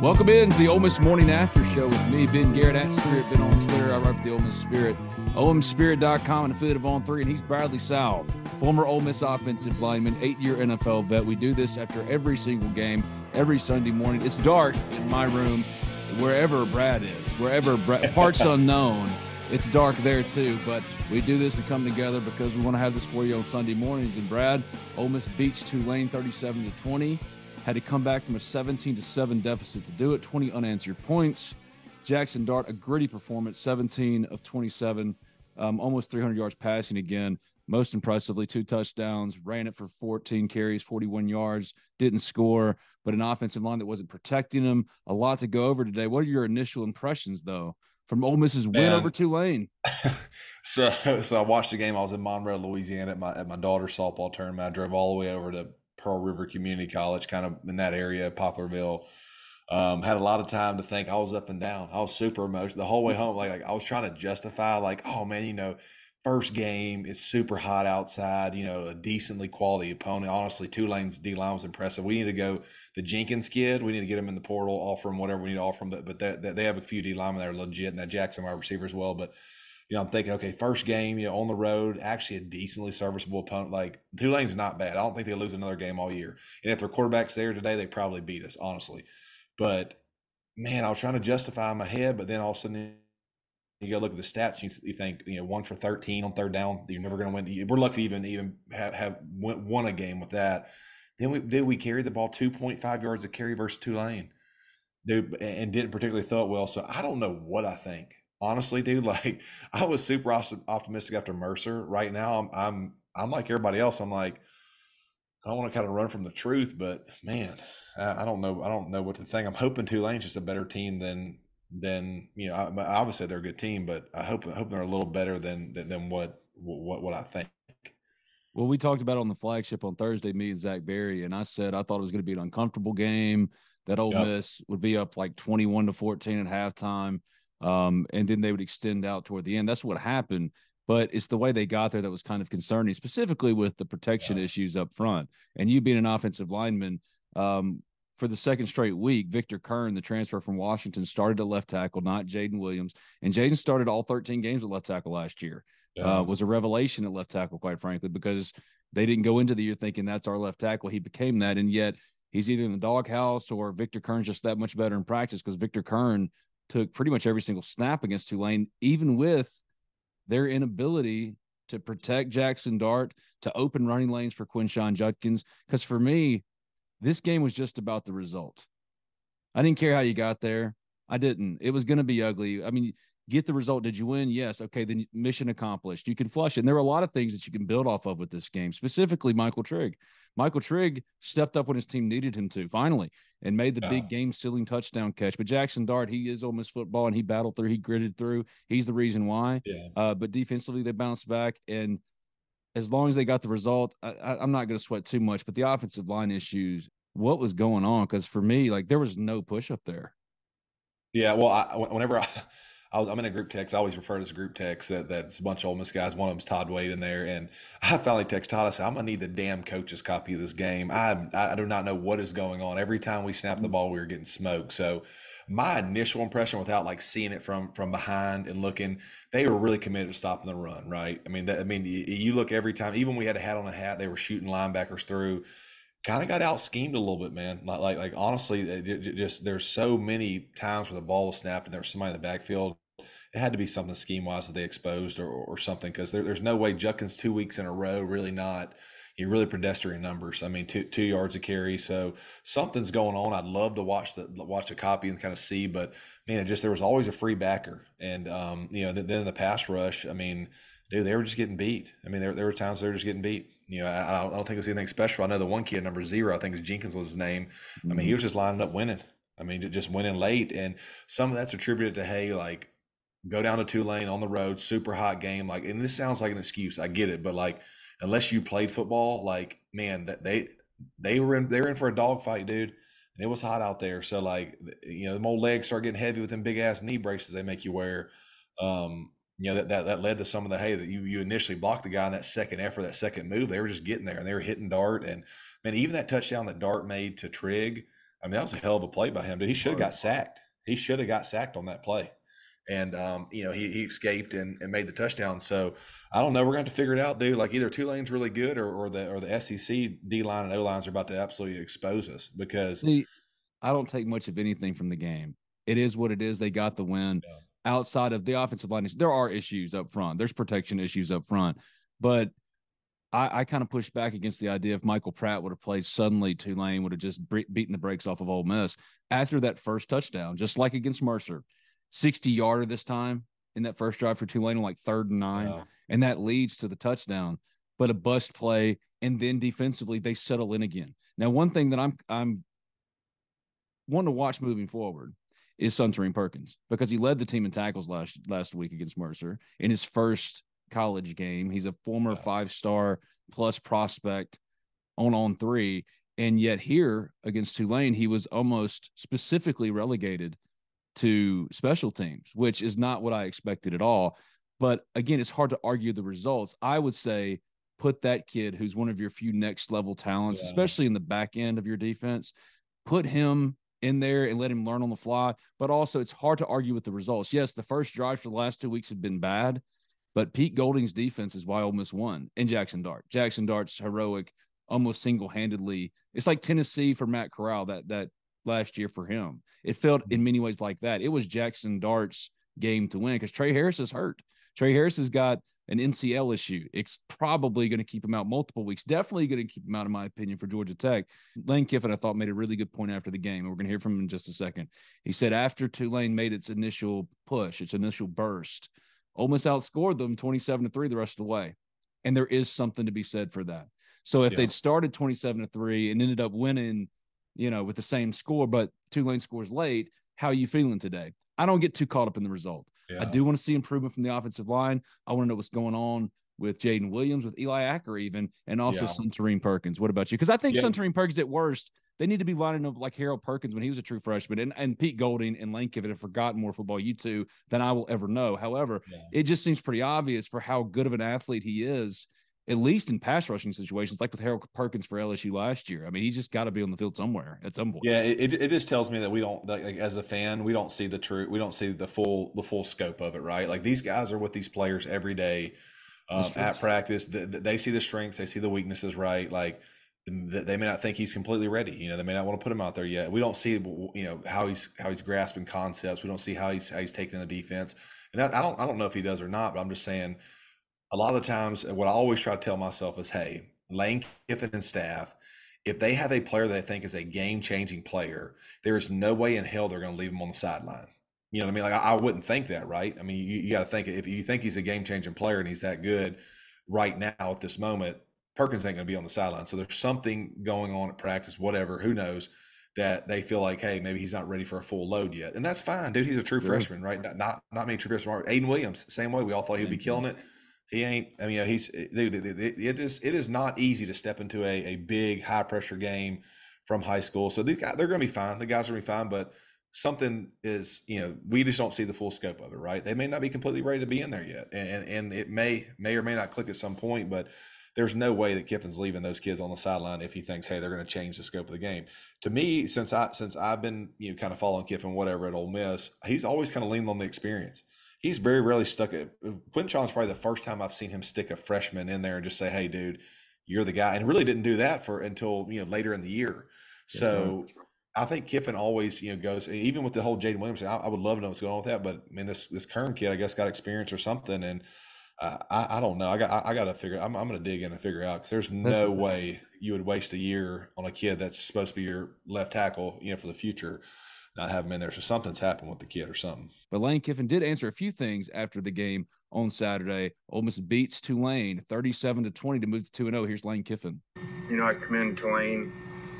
Welcome in to the Ole Miss Morning After Show with me, Ben Garrett at Spirit Ben on Twitter. I write for the Ole Miss Spirit, OleMissSpirit.com, and affiliate of On Three. And he's Bradley Sowell, former Ole Miss offensive lineman, eight-year NFL vet. We do this after every single game, every Sunday morning. It's dark in my room, wherever Brad is, wherever Brad, parts unknown. It's dark there too, but we do this. We come together because we want to have this for you on Sunday mornings. And Brad, Ole Miss beats Tulane 37 to 20 had to come back from a 17 to 7 deficit to do it 20 unanswered points jackson dart a gritty performance 17 of 27 um, almost 300 yards passing again most impressively two touchdowns ran it for 14 carries 41 yards didn't score but an offensive line that wasn't protecting him a lot to go over today what are your initial impressions though from Ole Miss's win Man. over Tulane. so, so I watched the game. I was in Monroe, Louisiana, at my at my daughter's softball tournament. I drove all the way over to Pearl River Community College, kind of in that area, Poplarville. Um, had a lot of time to think. I was up and down. I was super emotional the whole way home. Like, like I was trying to justify, like, oh man, you know, first game, it's super hot outside. You know, a decently quality opponent. Honestly, Tulane's D line was impressive. We need to go the Jenkins kid. We need to get him in the portal, offer him whatever we need to offer him. But, but they, they have a few D linemen that are legit, and that Jackson wide receiver as well. But you know, I'm thinking, okay, first game, you know, on the road, actually a decently serviceable opponent. Like Tulane's not bad. I don't think they'll lose another game all year. And if their quarterback's there today, they probably beat us, honestly. But man, I was trying to justify in my head, but then all of a sudden you go look at the stats, you, you think, you know, one for 13 on third down, you're never going to win. We're lucky to even even have, have won a game with that. Then we did we carry the ball 2.5 yards of carry versus Tulane, dude, and didn't particularly throw it well. So I don't know what I think honestly, dude, like I was super optimistic after Mercer. Right now, I'm I'm I'm like everybody else. I'm like I don't want to kind of run from the truth, but man, I, I don't know. I don't know what to think. I'm hoping Tulane's just a better team than than you know. I, obviously, they're a good team, but I hope I hope they're a little better than than, than what what what I think. Well, we talked about on the flagship on Thursday, me and Zach Berry, and I said I thought it was going to be an uncomfortable game. That Ole yep. Miss would be up like twenty-one to fourteen at halftime um, and then they would extend out toward the end. That's what happened. But it's the way they got there that was kind of concerning, specifically with the protection yeah. issues up front. And you being an offensive lineman, um, for the second straight week, Victor Curne, the transfer from Washington, started at left tackle, not Jaden Williams. And Jaden started all 13 games at left tackle last year. Yeah. Uh, was a revelation at left tackle, quite frankly, because they didn't go into the year thinking that's our left tackle. He became that, and yet he's either in the doghouse or Victor Curne's just that much better in practice because Victor Curne took pretty much every single snap against Tulane, even with their inability to protect Jackson Dart, to open running lanes for Quinshon Judkins. Because for me, This game was just about the result. I didn't care how you got there. I didn't. It was going to be ugly. I mean, get the result. Did you win? Yes. Okay, then mission accomplished. You can flush it. And there are a lot of things that you can build off of with this game, specifically Michael Trigg. Michael Trigg stepped up when his team needed him to finally and made the yeah. big game sealing touchdown catch. But Jackson Dart, he is Ole Miss football and he battled through, he gritted through. He's the reason why. Yeah. Uh, but defensively, they bounced back. And as long as they got the result, I, am not going to sweat too much. But the offensive line issues, what was going on? Because for me, like there was no push up there. Yeah. Well, I, whenever I, I was, I'm in a group text. I always refer to this group text that that's a bunch of Ole Miss guys. One of them's Todd Wade in there, and I finally text Todd. I said, "I'm gonna need the damn coach's copy of this game. I I do not know what is going on. Every time we snap the mm. ball, we were getting smoked." So my initial impression, without like seeing it from from behind and looking, they were really committed to stopping the run. Right? I mean, that, I mean, you look every time. Even we had a hat on a hat, they were shooting linebackers through kind of got out schemed a little bit, man. Like, like, like honestly, just there's so many times where the ball was snapped and there was somebody in the backfield it had to be something scheme wise that they exposed or, or something because there, there's no way Judkins two weeks in a row really not you really pedestrian numbers. I mean, two two yards of carry. So something's going on. I'd love to watch the watch a copy and kind of see, but man, just there was always a free backer, and um, you know, then in the pass rush, I mean, dude, they were just getting beat. I mean, there there were times they were just getting beat. You know, I, I don't think it was anything special. I know the one kid number zero, I think is Jenkins was his name. Mm-hmm. I mean, he mm-hmm. was just lining up winning. I mean, just winning late, and some of that's attributed to hey, like go down to Tulane on the road, super hot game. Like, and this sounds like an excuse. I get it, but like, unless you played football, like, man, that they they were in they were in for a dogfight, dude. And it was hot out there. So like, you know, the old legs start getting heavy with them big ass knee braces they make you wear. Um, you know that, that that led to some of the hey that you you initially blocked the guy in that second effort, that second move. They were just getting there and they were hitting Dart and man, even that touchdown that Dart made to Trigg. I mean that was a hell of a play by him. Dude, he should have got sacked. He should have got sacked on that play and um, you know he, he escaped and, and made the touchdown. So I don't know. We're going to, have to figure it out, dude. Like either Tulane's really good, or, or the or the SEC D line and O lines are about to absolutely expose us because See, I don't take much of anything from the game. It is what it is. They got the win. Yeah. Outside of the offensive line, there are issues up front. There's protection issues up front, but I, I kind of pushed back against the idea if Michael Pratt would have played suddenly, Tulane would have just beaten the brakes off of Ole Miss after that first touchdown, just like against Mercer. 60 yarder this time in that first drive for Tulane on like third and nine. Wow. And that leads to the touchdown. But a bust play, and then defensively they settle in again. Now, one thing that I'm I'm wanting to watch moving forward is Suntarine Perkins because he led the team in tackles last last week against Mercer in his first college game. He's a former five star plus prospect on on three. And yet here against Tulane, he was almost specifically relegated to special teams, which is not what I expected at all. But again, it's hard to argue the results. I would say put that kid who's one of your few next level talents, yeah. especially in the back end of your defense, put him in there and let him learn on the fly. But also, it's hard to argue with the results. Yes, the first drive for the last two weeks have been bad, but Pete Golding's defense is why Ole Miss won and Jackson Dart. Jackson Dart's heroic, almost single handedly. It's like Tennessee for Matt Corral that that last year for him. It felt in many ways like that. It was Jackson Dart's game to win because Trey Harris is hurt. Trey Harris has got an MCL issue. It's probably going to keep him out multiple weeks. Definitely going to keep him out, in my opinion, for Georgia Tech. Lane Kiffin, I thought, made a really good point after the game, and we're going to hear from him in just a second. He said after Tulane made its initial push, its initial burst, Ole Miss outscored them 27 to 3 the rest of the way. And there is something to be said for that. So if yeah. they'd started 27 to 3 and ended up winning you know, with the same score, but Tulane scores late. How are you feeling today? I don't get too caught up in the result. Yeah. I do want to see improvement from the offensive line. I want to know what's going on with Jaden Williams, with Eli Acker, even, and also yeah. Suntarine Perkins. What about you? Because I think yeah. Suntarine Perkins, at worst, they need to be lining up like Harold Perkins when he was a true freshman, and, and Pete Golding and Lane Kiffin have forgotten more football you two than I will ever know. However, yeah. it just seems pretty obvious for how good of an athlete he is at least in pass rushing situations, like with Harold Perkins for LSU last year. I mean, he's just got to be on the field somewhere at some point. Yeah, it, it just tells me that we don't, like, as a fan, we don't see the true, we don't see the full, the full scope of it, right? Like these guys are with these players every day um, at practice. They see the strengths, they see the weaknesses, right? Like they may not think he's completely ready. You know, they may not want to put him out there yet. We don't see, you know, how he's how he's grasping concepts. We don't see how he's how he's taking the defense. And that, I don't I don't know if he does or not, but I'm just saying a lot of the times, what I always try to tell myself is, hey, Lane Kiffin and staff, if they have a player that they think is a game changing player, there is no way in hell they're going to leave him on the sideline. You know what I mean? Like I, I wouldn't think that, right? I mean, you, you got to think if you think he's a game changing player and he's that good right now at this moment, Perkins ain't going to be on the sideline. So there's something going on at practice, whatever, who knows, that they feel like, hey, maybe he's not ready for a full load yet, and that's fine, dude. He's a true freshman, right? Not, not not many true freshmen. Aiden Williams, same way. We all thought he'd be killing it. He ain't. I mean, he's eh, dude. It is it is not easy to step into a, a big high pressure game from high school. So these guys, they're going to be fine. The guys are going to be fine, but something is you know we just don't see the full scope of it right they may not be completely ready to be in there yet and and it may may or may not click at some point but there's no way that Kiffin's leaving those kids on the sideline if he thinks, hey, they're going to change the scope of the game. To me, since I since I've been you know kind of following Kiffin, whatever at Ole Miss, he's always kind of leaned on the experience. He's very rarely stuck at Quentin probably the first time I've seen him stick a freshman in there and just say, hey, dude, you're the guy, and really didn't do that for until you know later in the year. So. I think Kiffin always, you know, goes even with the whole Jaden Williams. I, I, would love to know what's going on with that, but I mean, this this current kid, I guess, got experience or something, and uh, I, I don't know. I got I, I got to figure. I'm I'm going to dig in and figure out because there's no way you would waste a year on a kid that's supposed to be your left tackle, you know, for the future, not have him in there. So something's happened with the kid or something. But Lane Kiffin did answer a few things after the game on Saturday. Ole Miss beats Tulane 37 to 20 to move to 2 0. Here's Lane Kiffin. You know, I commend Tulane.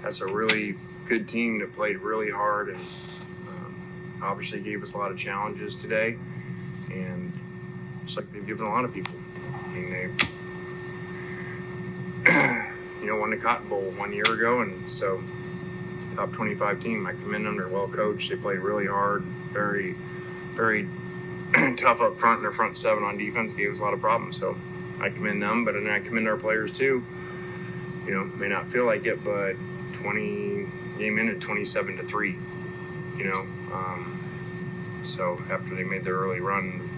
That's a really good team that played really hard and um, obviously gave us a lot of challenges today. And it's like they've given a lot of people. I mean, they, you know, won the Cotton Bowl one year ago, and so top 25 team. I commend them. They're well coached. They play really hard. Very, very tough up front. Their front seven on defense gave us a lot of problems. So I commend them, but then I commend our players too. You know, may not feel like it, but 20 game in at 27 to three. You know, um, so after they made their early run,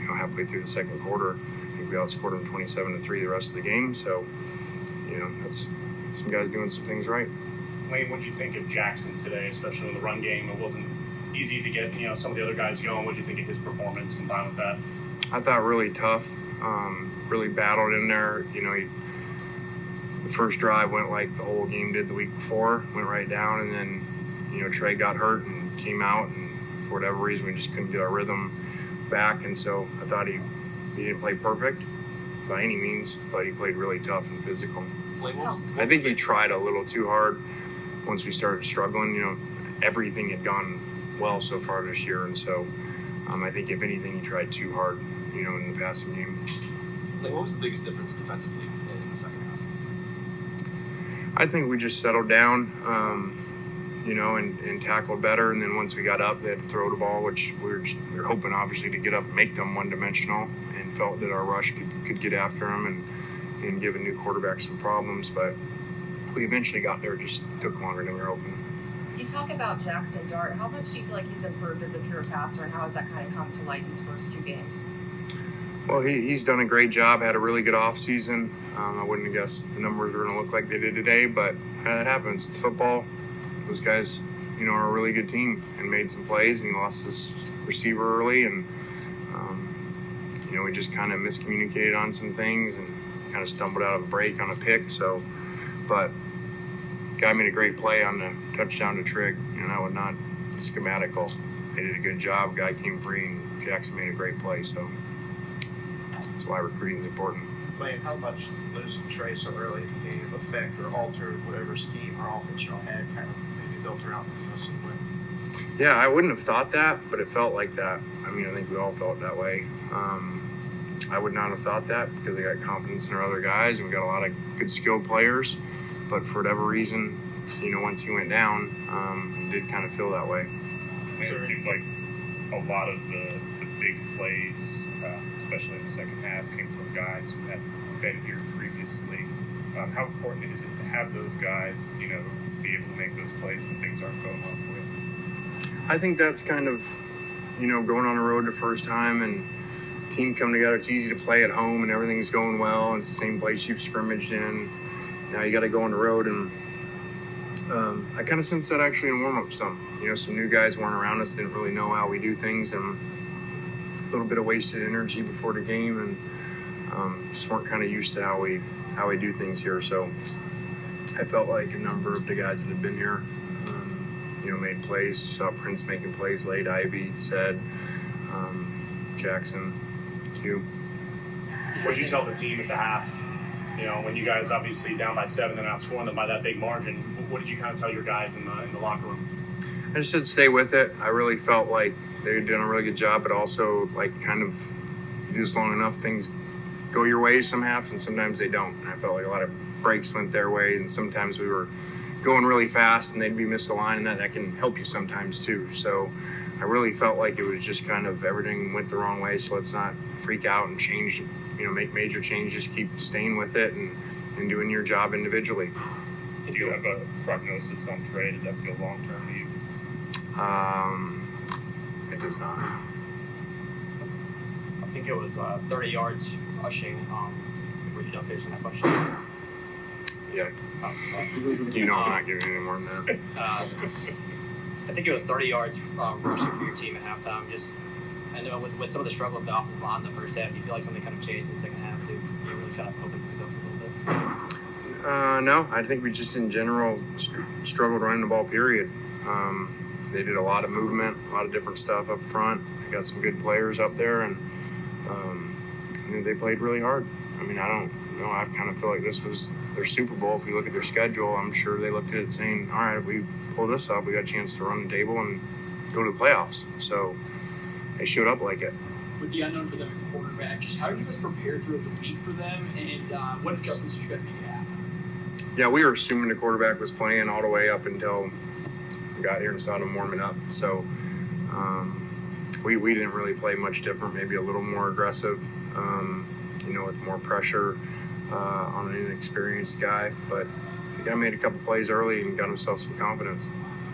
you know, halfway through the second quarter, I think we outscored them 27 to three the rest of the game. So, you know, that's some guys doing some things right. Lane, what did you think of Jackson today, especially in the run game? It wasn't easy to get you know some of the other guys going. What did you think of his performance combined with that? I thought really tough, um, really battled in there. You know, he the first drive went like the whole game did the week before, went right down, and then you know Trey got hurt and came out, and for whatever reason we just couldn't get our rhythm back, and so I thought he he didn't play perfect by any means, but he played really tough and physical. I think he tried a little too hard once we started struggling. You know, everything had gone well so far this year, and so um, I think if anything, he tried too hard. You know, in the passing game. Like, what was the biggest difference defensively in the second half? I think we just settled down, um, you know, and, and tackled better. And then once we got up, they had to throw the ball, which we were, just, we were hoping, obviously, to get up and make them one dimensional and felt that our rush could, could get after them and, and give a new quarterback some problems. But we eventually got there, just took longer than we were hoping. You talk about Jackson Dart. How much do you feel like he's improved as a pure passer, and how has that kind of come to light these first two games? Well, he, he's done a great job. Had a really good offseason. Um, I wouldn't have guessed the numbers were going to look like they did today, but that happens. It's football. Those guys, you know, are a really good team and made some plays. And he lost his receiver early, and um, you know, we just kind of miscommunicated on some things and kind of stumbled out of a break on a pick. So, but guy made a great play on the touchdown to Trigg. and that was not schematical. They did a good job. Guy came free, and Jackson made a great play. So that's why recruiting is important. Lane, how much losing Trey so early in the game affect or alter whatever scheme or offense y'all had kind of maybe built around the most of the way? Yeah, I wouldn't have thought that, but it felt like that. I mean, I think we all felt that way. Um, I would not have thought that because we got confidence in our other guys and we got a lot of good skilled players. But for whatever reason, you know, once he went down, um, it did kind of feel that way. it seemed like a lot of the, the big plays, uh, especially in the second half, came from guys who had been here previously. Um, how important is it to have those guys, you know, be able to make those plays when things aren't going well for you? I think that's kind of, you know, going on the road the first time and team come together. It's easy to play at home and everything's going well. It's the same place you've scrimmaged in. Now you got to go on the road and um, I kind of sensed that actually in warm up some. You know, some new guys weren't around us, didn't really know how we do things, and a little bit of wasted energy before the game, and um, just weren't kind of used to how we how we do things here. So I felt like a number of the guys that have been here, um, you know, made plays. Saw Prince making plays late. Ivy said, um, Jackson, Q. What did you tell the team at the half? You know, when you guys obviously down by seven and outscoring them by that big margin, what did you kind of tell your guys in the in the locker room? I just said stay with it. I really felt like they were doing a really good job, but also like kind of do this long enough, things go your way some half, and sometimes they don't. And I felt like a lot of breaks went their way, and sometimes we were going really fast, and they'd be misaligned, and that that can help you sometimes too. So I really felt like it was just kind of everything went the wrong way. So let's not freak out and change, you know, make major changes. Keep staying with it and and doing your job individually. Did you have a prognosis on Trey? Does that feel long term to you? Um, it does not. I think it was uh, 30 yards rushing. Um, were you done finishing that question? Yeah. Oh. You know, I'm not giving any more than that. Uh, I think it was 30 yards uh, rushing for your team at halftime. Just, Know with, with some of the struggles the offensive line in the first half, do you feel like something kind of changed in the second half too? You really kind of opened things up a little bit. Uh, no, I think we just in general str- struggled running the ball. Period. Um, they did a lot of movement, a lot of different stuff up front. They got some good players up there, and um, they played really hard. I mean, I don't know. I kind of feel like this was their Super Bowl. If you look at their schedule, I'm sure they looked at it saying, "All right, if we pull this off, we got a chance to run the table and go to the playoffs." So they showed up like it. with the unknown for them at quarterback, just how did you guys prepare throughout the week for them, and uh, what adjustments did you guys make halftime? Yeah, we were assuming the quarterback was playing all the way up until we got here and saw him warming up. So um, we, we didn't really play much different, maybe a little more aggressive, um, you know, with more pressure uh, on an inexperienced guy. But the guy made a couple plays early and got himself some confidence.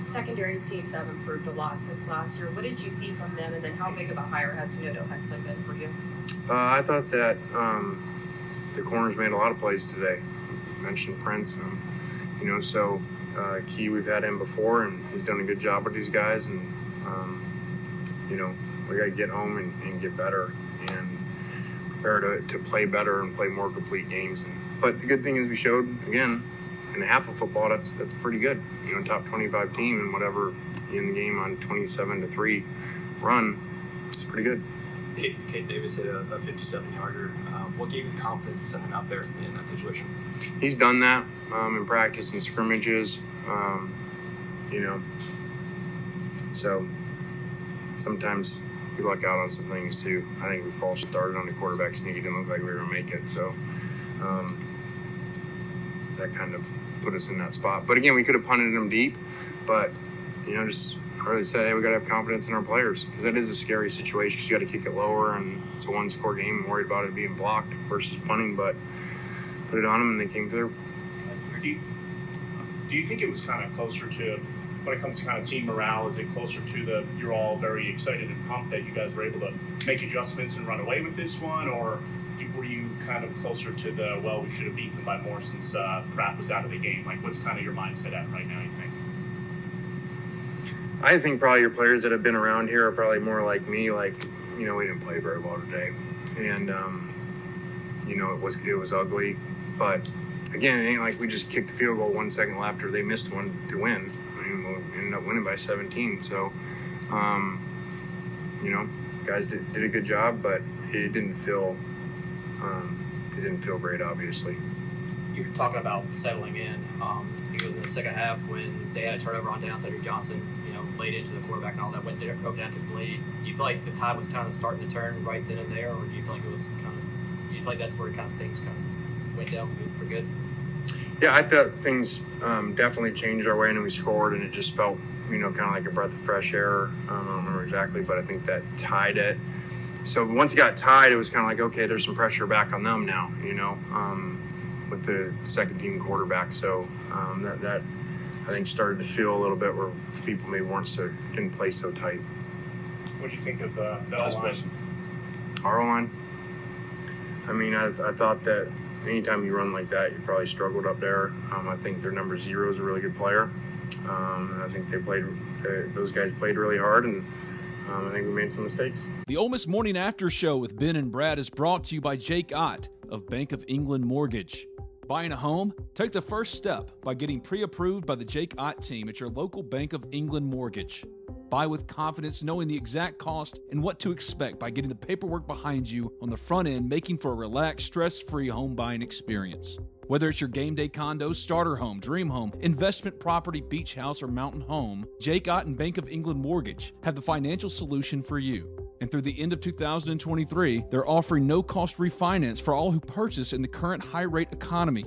Secondary seems to have improved a lot since last year. What did you see from them, and then how big of a hire has Noto Hudson been for you? Uh, I thought that um, the corners made a lot of plays today. Mentioned Prince, and you know, so uh, Key, we've had him before, and he's done a good job with these guys. And um, you know, we got to get home and, and get better and prepare to, to play better and play more complete games. And, but the good thing is we showed again in half of football that's that's pretty good. You know, top 25 team and whatever in the game on 27 to three run, it's pretty good. Kate, Caden Davis hit a, a 57 yarder. Um, what gave you confidence to send him out there in that situation? he's done that um, in practice and scrimmages. Um, you know, so sometimes we luck out on some things too. I think we false started on the quarterback sneak. It didn't look like we were gonna make it, so um, that kind of put us in that spot. But again, we could have punted them deep, but you know, just really said, hey, we got to have confidence in our players because that is a scary situation. 'cause you got to kick it lower, and it's a one-score game. I'm worried about it being blocked versus punting, but put it on them, and they came through. Do you, do you think it was kind of closer to when it comes to kind of team morale? Is it closer to the you're all very excited and pumped that you guys were able to make adjustments and run away with this one, or kind of closer to the well, we should have beaten by more since uh, Pratt was out of the game? Like, what's kind of your mindset at right now? You think? I think probably your players that have been around here are probably more like me. Like, you know, we didn't play very well today, and um, you know, it was it was ugly. But again, it ain't like we just kicked the field goal one second after they missed one to win. I mean, we ended up winning by 17. So, um, you know, guys did, did a good job, but it didn't feel um, it didn't feel great, obviously. You were talking about settling in. Um, I think it was in the second half when they had a turnover on down. Cedric Johnson, you know, laid into the quarterback and all that went there, broke down to the lead. Do you feel like the tide was kind of starting to turn right then and there, or do you feel like it was kind of? Do you feel like that's where kind of things kind of went down for good? Yeah, I thought things um, definitely changed our way, and we scored, and it just felt, you know, kind of like a breath of fresh air. Um, I don't remember exactly, but I think that tied it. So once it got tied, it was kind of like, okay, there's some pressure back on them now, you know, um, with the second team quarterback. So um, that, that I think started to feel a little bit where people maybe weren't so didn't play so tight. What do you think of the, the Last line? question. Our line. I mean, I, I thought that anytime you run like that, you probably struggled up there. Um, I think their number zero is a really good player. Um, I think they played, they, those guys played really hard, and um, I think we made some mistakes. The Ole Miss Morning After Show with Ben and Brad is brought to you by Jake Ott of Bank of England Mortgage. Buying a home? Take the first step by getting pre approved by the Jake Ott team at your local Bank of England mortgage. Buy with confidence, knowing the exact cost and what to expect by getting the paperwork behind you on the front end, making for a relaxed, stress free home buying experience. Whether it's your game day condo, starter home, dream home, investment property, beach house, or mountain home, Jake Ott and Bank of England Mortgage have the financial solution for you. And through the end of 2023, they're offering no cost refinance for all who purchase in the current high rate economy.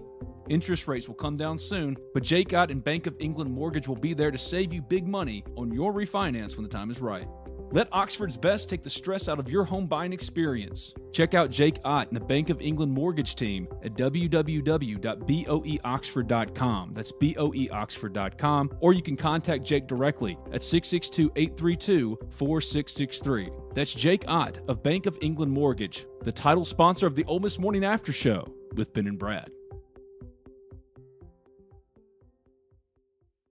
Interest rates will come down soon, but Jake Ott and Bank of England Mortgage will be there to save you big money on your refinance when the time is right. Let Oxford's Best take the stress out of your home buying experience. Check out Jake Ott and the Bank of England Mortgage Team at www.boeoxford.com. That's boeoxford.com. Or you can contact Jake directly at 662 832 4663. That's Jake Ott of Bank of England Mortgage, the title sponsor of the Ole Miss Morning After Show with Ben and Brad.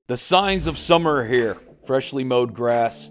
The signs of summer are here freshly mowed grass,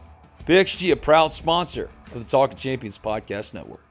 PXG, a proud sponsor of the Talking Champions Podcast Network.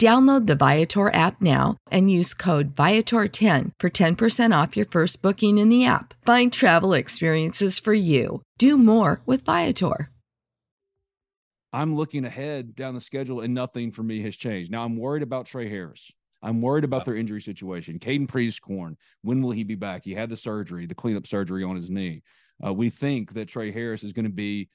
Download the Viator app now and use code Viator10 for 10% off your first booking in the app. Find travel experiences for you. Do more with Viator. I'm looking ahead down the schedule and nothing for me has changed. Now I'm worried about Trey Harris. I'm worried about their injury situation. Caden Prieskorn, when will he be back? He had the surgery, the cleanup surgery on his knee. Uh, we think that Trey Harris is going to be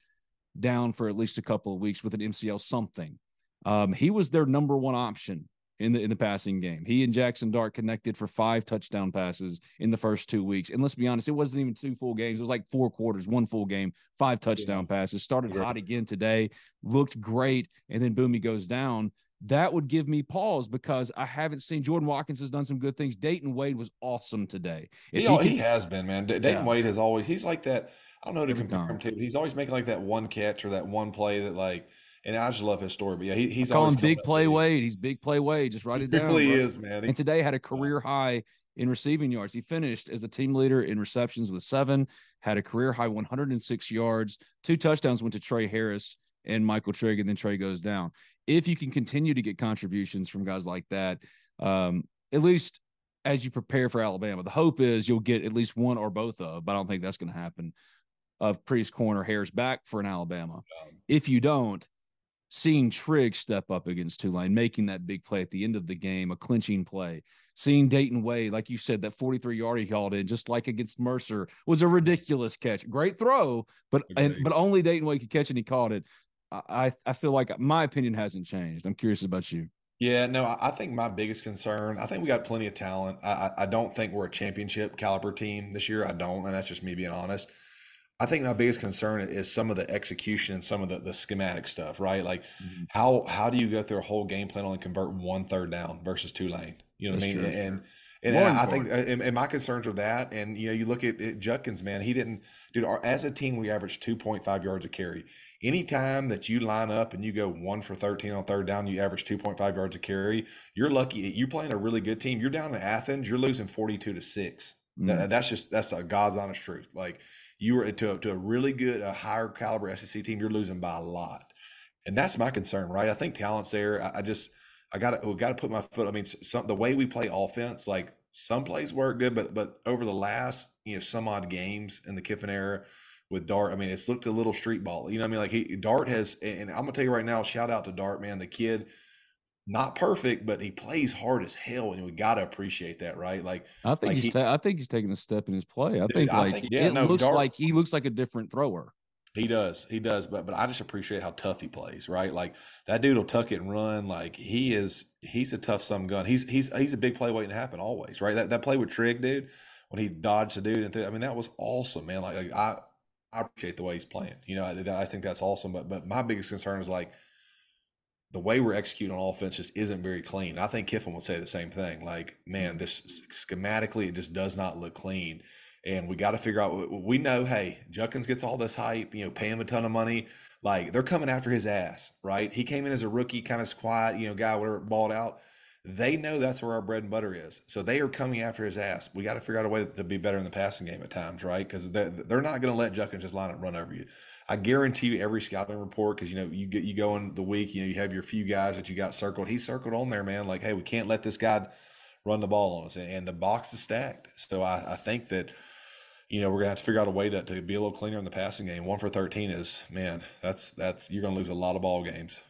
down for at least a couple of weeks with an MCL something. Um, he was their number one option in the in the passing game. He and Jackson Dart connected for five touchdown passes in the first two weeks. And let's be honest, it wasn't even two full games. It was like four quarters, one full game, five touchdown yeah. passes. Started yeah. hot again today, looked great, and then boom, he goes down. That would give me pause because I haven't seen Jordan Watkins has done some good things. Dayton Wade was awesome today. He, he, can, he, has been, man. Dayton yeah. Wade has always he's like that. I don't know to compare time. him to. But he's always making like that one catch or that one play that like – and I just love his story. But yeah, he, he's calling big play Wade. He's big play Wade. Just write it down. He really bro. is, man. And today had a career high in receiving yards. He finished as the team leader in receptions with seven, had a career high 106 yards. Two touchdowns went to Trey Harris and Michael Trigg, and then Trey goes down. If you can continue to get contributions from guys like that, um, at least as you prepare for Alabama, the hope is you'll get at least one or both of, but I don't think that's going to happen. Of Prieskorn Harris back for an Alabama. If you don't, seeing Trigg step up against Tulane, making that big play at the end of the game, a clinching play, seeing Dayton Wade, like you said, that 43 yard he called in, just like against Mercer, was a ridiculous catch. Great throw, but and, but only Dayton Wade could catch and he caught it. I I feel like my opinion hasn't changed. I'm curious about you. Yeah, no, I think my biggest concern. I think we got plenty of talent. I, I don't think we're a championship caliber team this year. I don't, and that's just me being honest. I think my biggest concern is some of the execution and some of the, the schematic stuff, right? Like mm-hmm. how how do you go through a whole game plan only convert one third down versus Tulane? You know what I mean? True, and and, and I think and, and, my concerns are that, and you know, you look at, at Judkins, man, he didn't, dude. Our, as a team, we averaged two point five yards a carry anytime that you line up and you go one for 13 on third down, you average 2.5 yards a carry, you're lucky. You're playing a really good team. You're down in Athens, you're losing 42 to 6. Mm. That, that's just, that's a God's honest truth. Like you were to, to a really good, a higher caliber SEC team, you're losing by a lot. And that's my concern, right? I think talent's there. I, I just, I got to, we got to put my foot. I mean, some, the way we play offense, like some plays work good, but, but over the last, you know, some odd games in the Kiffin era, with Dart. I mean, it's looked a little street ball. You know, I mean, like he Dart has, and I'm gonna tell you right now, shout out to Dart, man. The kid, not perfect, but he plays hard as hell, and we gotta appreciate that, right? Like, I think like he's, he, ta- I think he's taking a step in his play. I dude, think like I think, yeah, it no, looks Dart, like he looks like a different thrower. He does, he does, but but I just appreciate how tough he plays, right? Like that dude will tuck it and run. Like he is, he's a tough some gun. He's he's he's a big play waiting to happen always, right? That that play with Trigg, dude, when he dodged the dude, and th- I mean that was awesome, man. Like, like I I appreciate the way he's playing. You know, I, I think that's awesome. But but my biggest concern is like the way we're executing on offense just isn't very clean. I think Kiffin would say the same thing. Like, man, this schematically it just does not look clean. And we got to figure out. We know, hey, Judkins gets all this hype. You know, pay him a ton of money. Like they're coming after his ass, right? He came in as a rookie, kind of quiet, you know, guy, whatever, balled out. They know that's where our bread and butter is. So they are coming after his ass. We got to figure out a way to be better in the passing game at times, right? Because they're, not going to let Judkins just line up run over you. I guarantee you every scouting report, because you know you get you go in the week, you know you have your few guys that you got circled. He circled on there, man. Like, hey, we can't let this guy run the ball on us, and the box is stacked. So I, I think that you know we're gonna have to figure out a way to, to be a little cleaner in the passing game. One for thirteen is man, that's that's you're gonna lose a lot of ball games.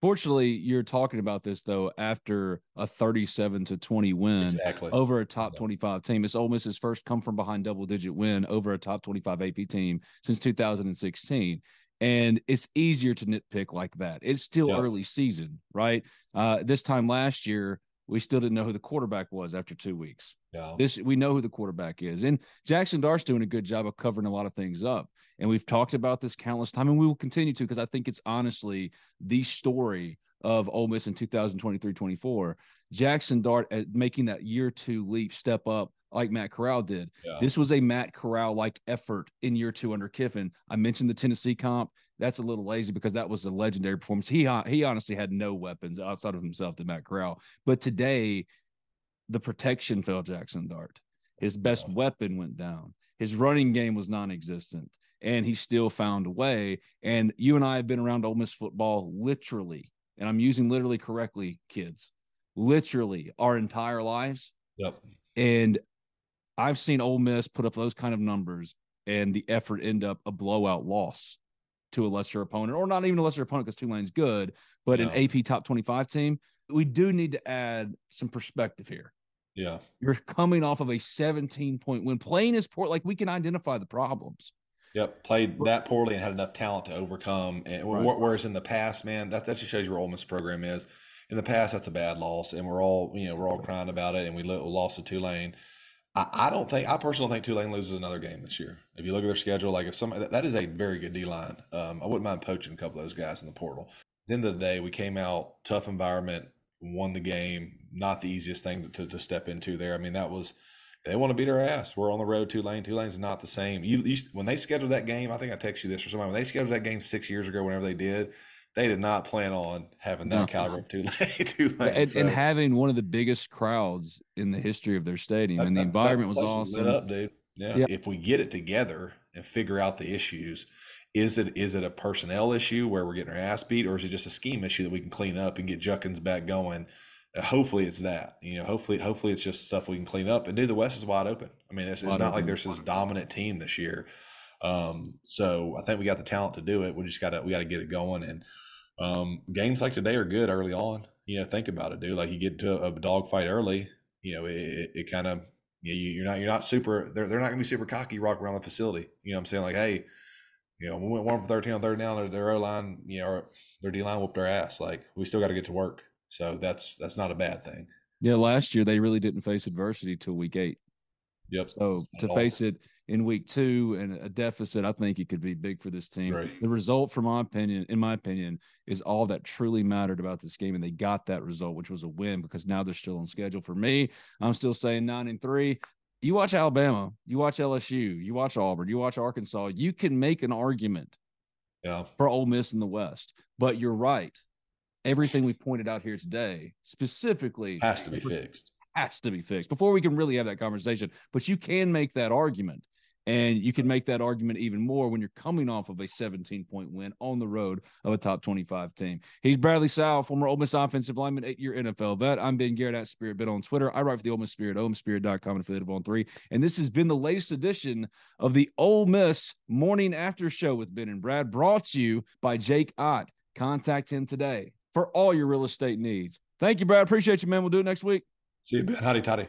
Fortunately, you're talking about this though after a 37 to 20 win exactly. over a top 25 team. It's Ole Miss's first come from behind double digit win over a top 25 AP team since 2016. And it's easier to nitpick like that. It's still yeah. early season, right? Uh, this time last year, we still didn't know who the quarterback was after two weeks. Yeah. This we know who the quarterback is, and Jackson Dart's doing a good job of covering a lot of things up. And we've talked about this countless time, and we will continue to because I think it's honestly the story of Ole Miss in 2023-24. Jackson Dart uh, making that year two leap, step up like Matt Corral did. Yeah. This was a Matt Corral like effort in year two under Kiffin. I mentioned the Tennessee comp. That's a little lazy because that was a legendary performance. He uh, he honestly had no weapons outside of himself to Matt Corral. But today, the protection fell Jackson Dart. His best yeah. weapon went down. His running game was non-existent, and he still found a way. And you and I have been around Ole Miss football literally, and I'm using literally correctly, kids, literally our entire lives. Yep. And I've seen Ole Miss put up those kind of numbers, and the effort end up a blowout loss to a lesser opponent, or not even a lesser opponent because Tulane's good, but no. an AP top 25 team. We do need to add some perspective here. Yeah. You're coming off of a 17 point win. Playing is poor. Like we can identify the problems. Yep. Played that poorly and had enough talent to overcome. And right. whereas in the past, man, that, that just shows you where Ole Miss program is. In the past, that's a bad loss, and we're all you know we're all crying about it, and we lost to Tulane. I, don't think I personally think Tulane loses another game this year. If you look at their schedule, like if some that, that is a very good D line. Um, I wouldn't mind poaching a couple of those guys in the portal. At the end of the day, we came out tough environment, won the game. Not the easiest thing to, to, to step into there. I mean, that was they want to beat our ass. We're on the road. Tulane. Tulane's not the same. You, you when they scheduled that game, I think I texted you this or somebody. When they scheduled that game six years ago, whenever they did, they did not plan on having that No. caliber of Tulane. Tulane. and, so and having one of the biggest crowds in the history of their stadium, that- and the that- that environment was place awesome. lit up, dude. Yeah. Yeah. If we get it together and figure out the issues, is it is it a personnel issue where we're getting our ass beat, or is it just a scheme issue that we can clean up and get Judkins back going? Uh, hopefully, it's that. You know, hopefully, hopefully it's just stuff we can clean up. And dude, the West is wide open. I mean, it's, it's not like there's this dominant team this year. Um, so I think we got the talent to do it. We just got to we got to get it going. And um, games like today are good early on. You know, think about it, dude. Like you get to a, dogfight early, you know, it, it, it kind of you know, you're not you're not super. They're they're not gonna be super cocky rock around the facility. You know, what I'm saying like, hey, you know, we went one for thirteen on third down. Their, their O line, you know, or their D line whooped our ass. Like we still got to get to work. So that's that's not a bad thing. Yeah, last year they really didn't face adversity till week eight. Yep. So to face it in week two and a deficit, I think it could be big for this team. Right. The result, from my opinion, in my opinion, is all that truly mattered about this game, and they got that result, which was a win because now they're still on schedule. For me, I'm still saying nine and three. You watch Alabama, you watch LSU, you watch Auburn, you watch Arkansas. You can make an argument Yeah. for Ole Miss in the West, but you're right. Everything we pointed out here today, specifically, Has to be fixed. has to be fixed before we can really have that conversation. But you can make that argument. And you can make that argument even more when you're coming off of a 17 point win on the road of a top 25 team. He's Bradley Sowell, former Ole Miss offensive lineman, eight year NFL vet. I'm Ben Garrett at Spirit Bit on Twitter. I write for the Ole Miss Spirit, olemspirit.com, and affiliate of On Three. And this has been the latest edition of the Ole Miss Morning After Show with Ben and Brad, brought to you by Jake Ott. Contact him today for all your real estate needs. Thank you, Brad. Appreciate you, man. We'll do it next week. See you, Ben. Hotty, toddy.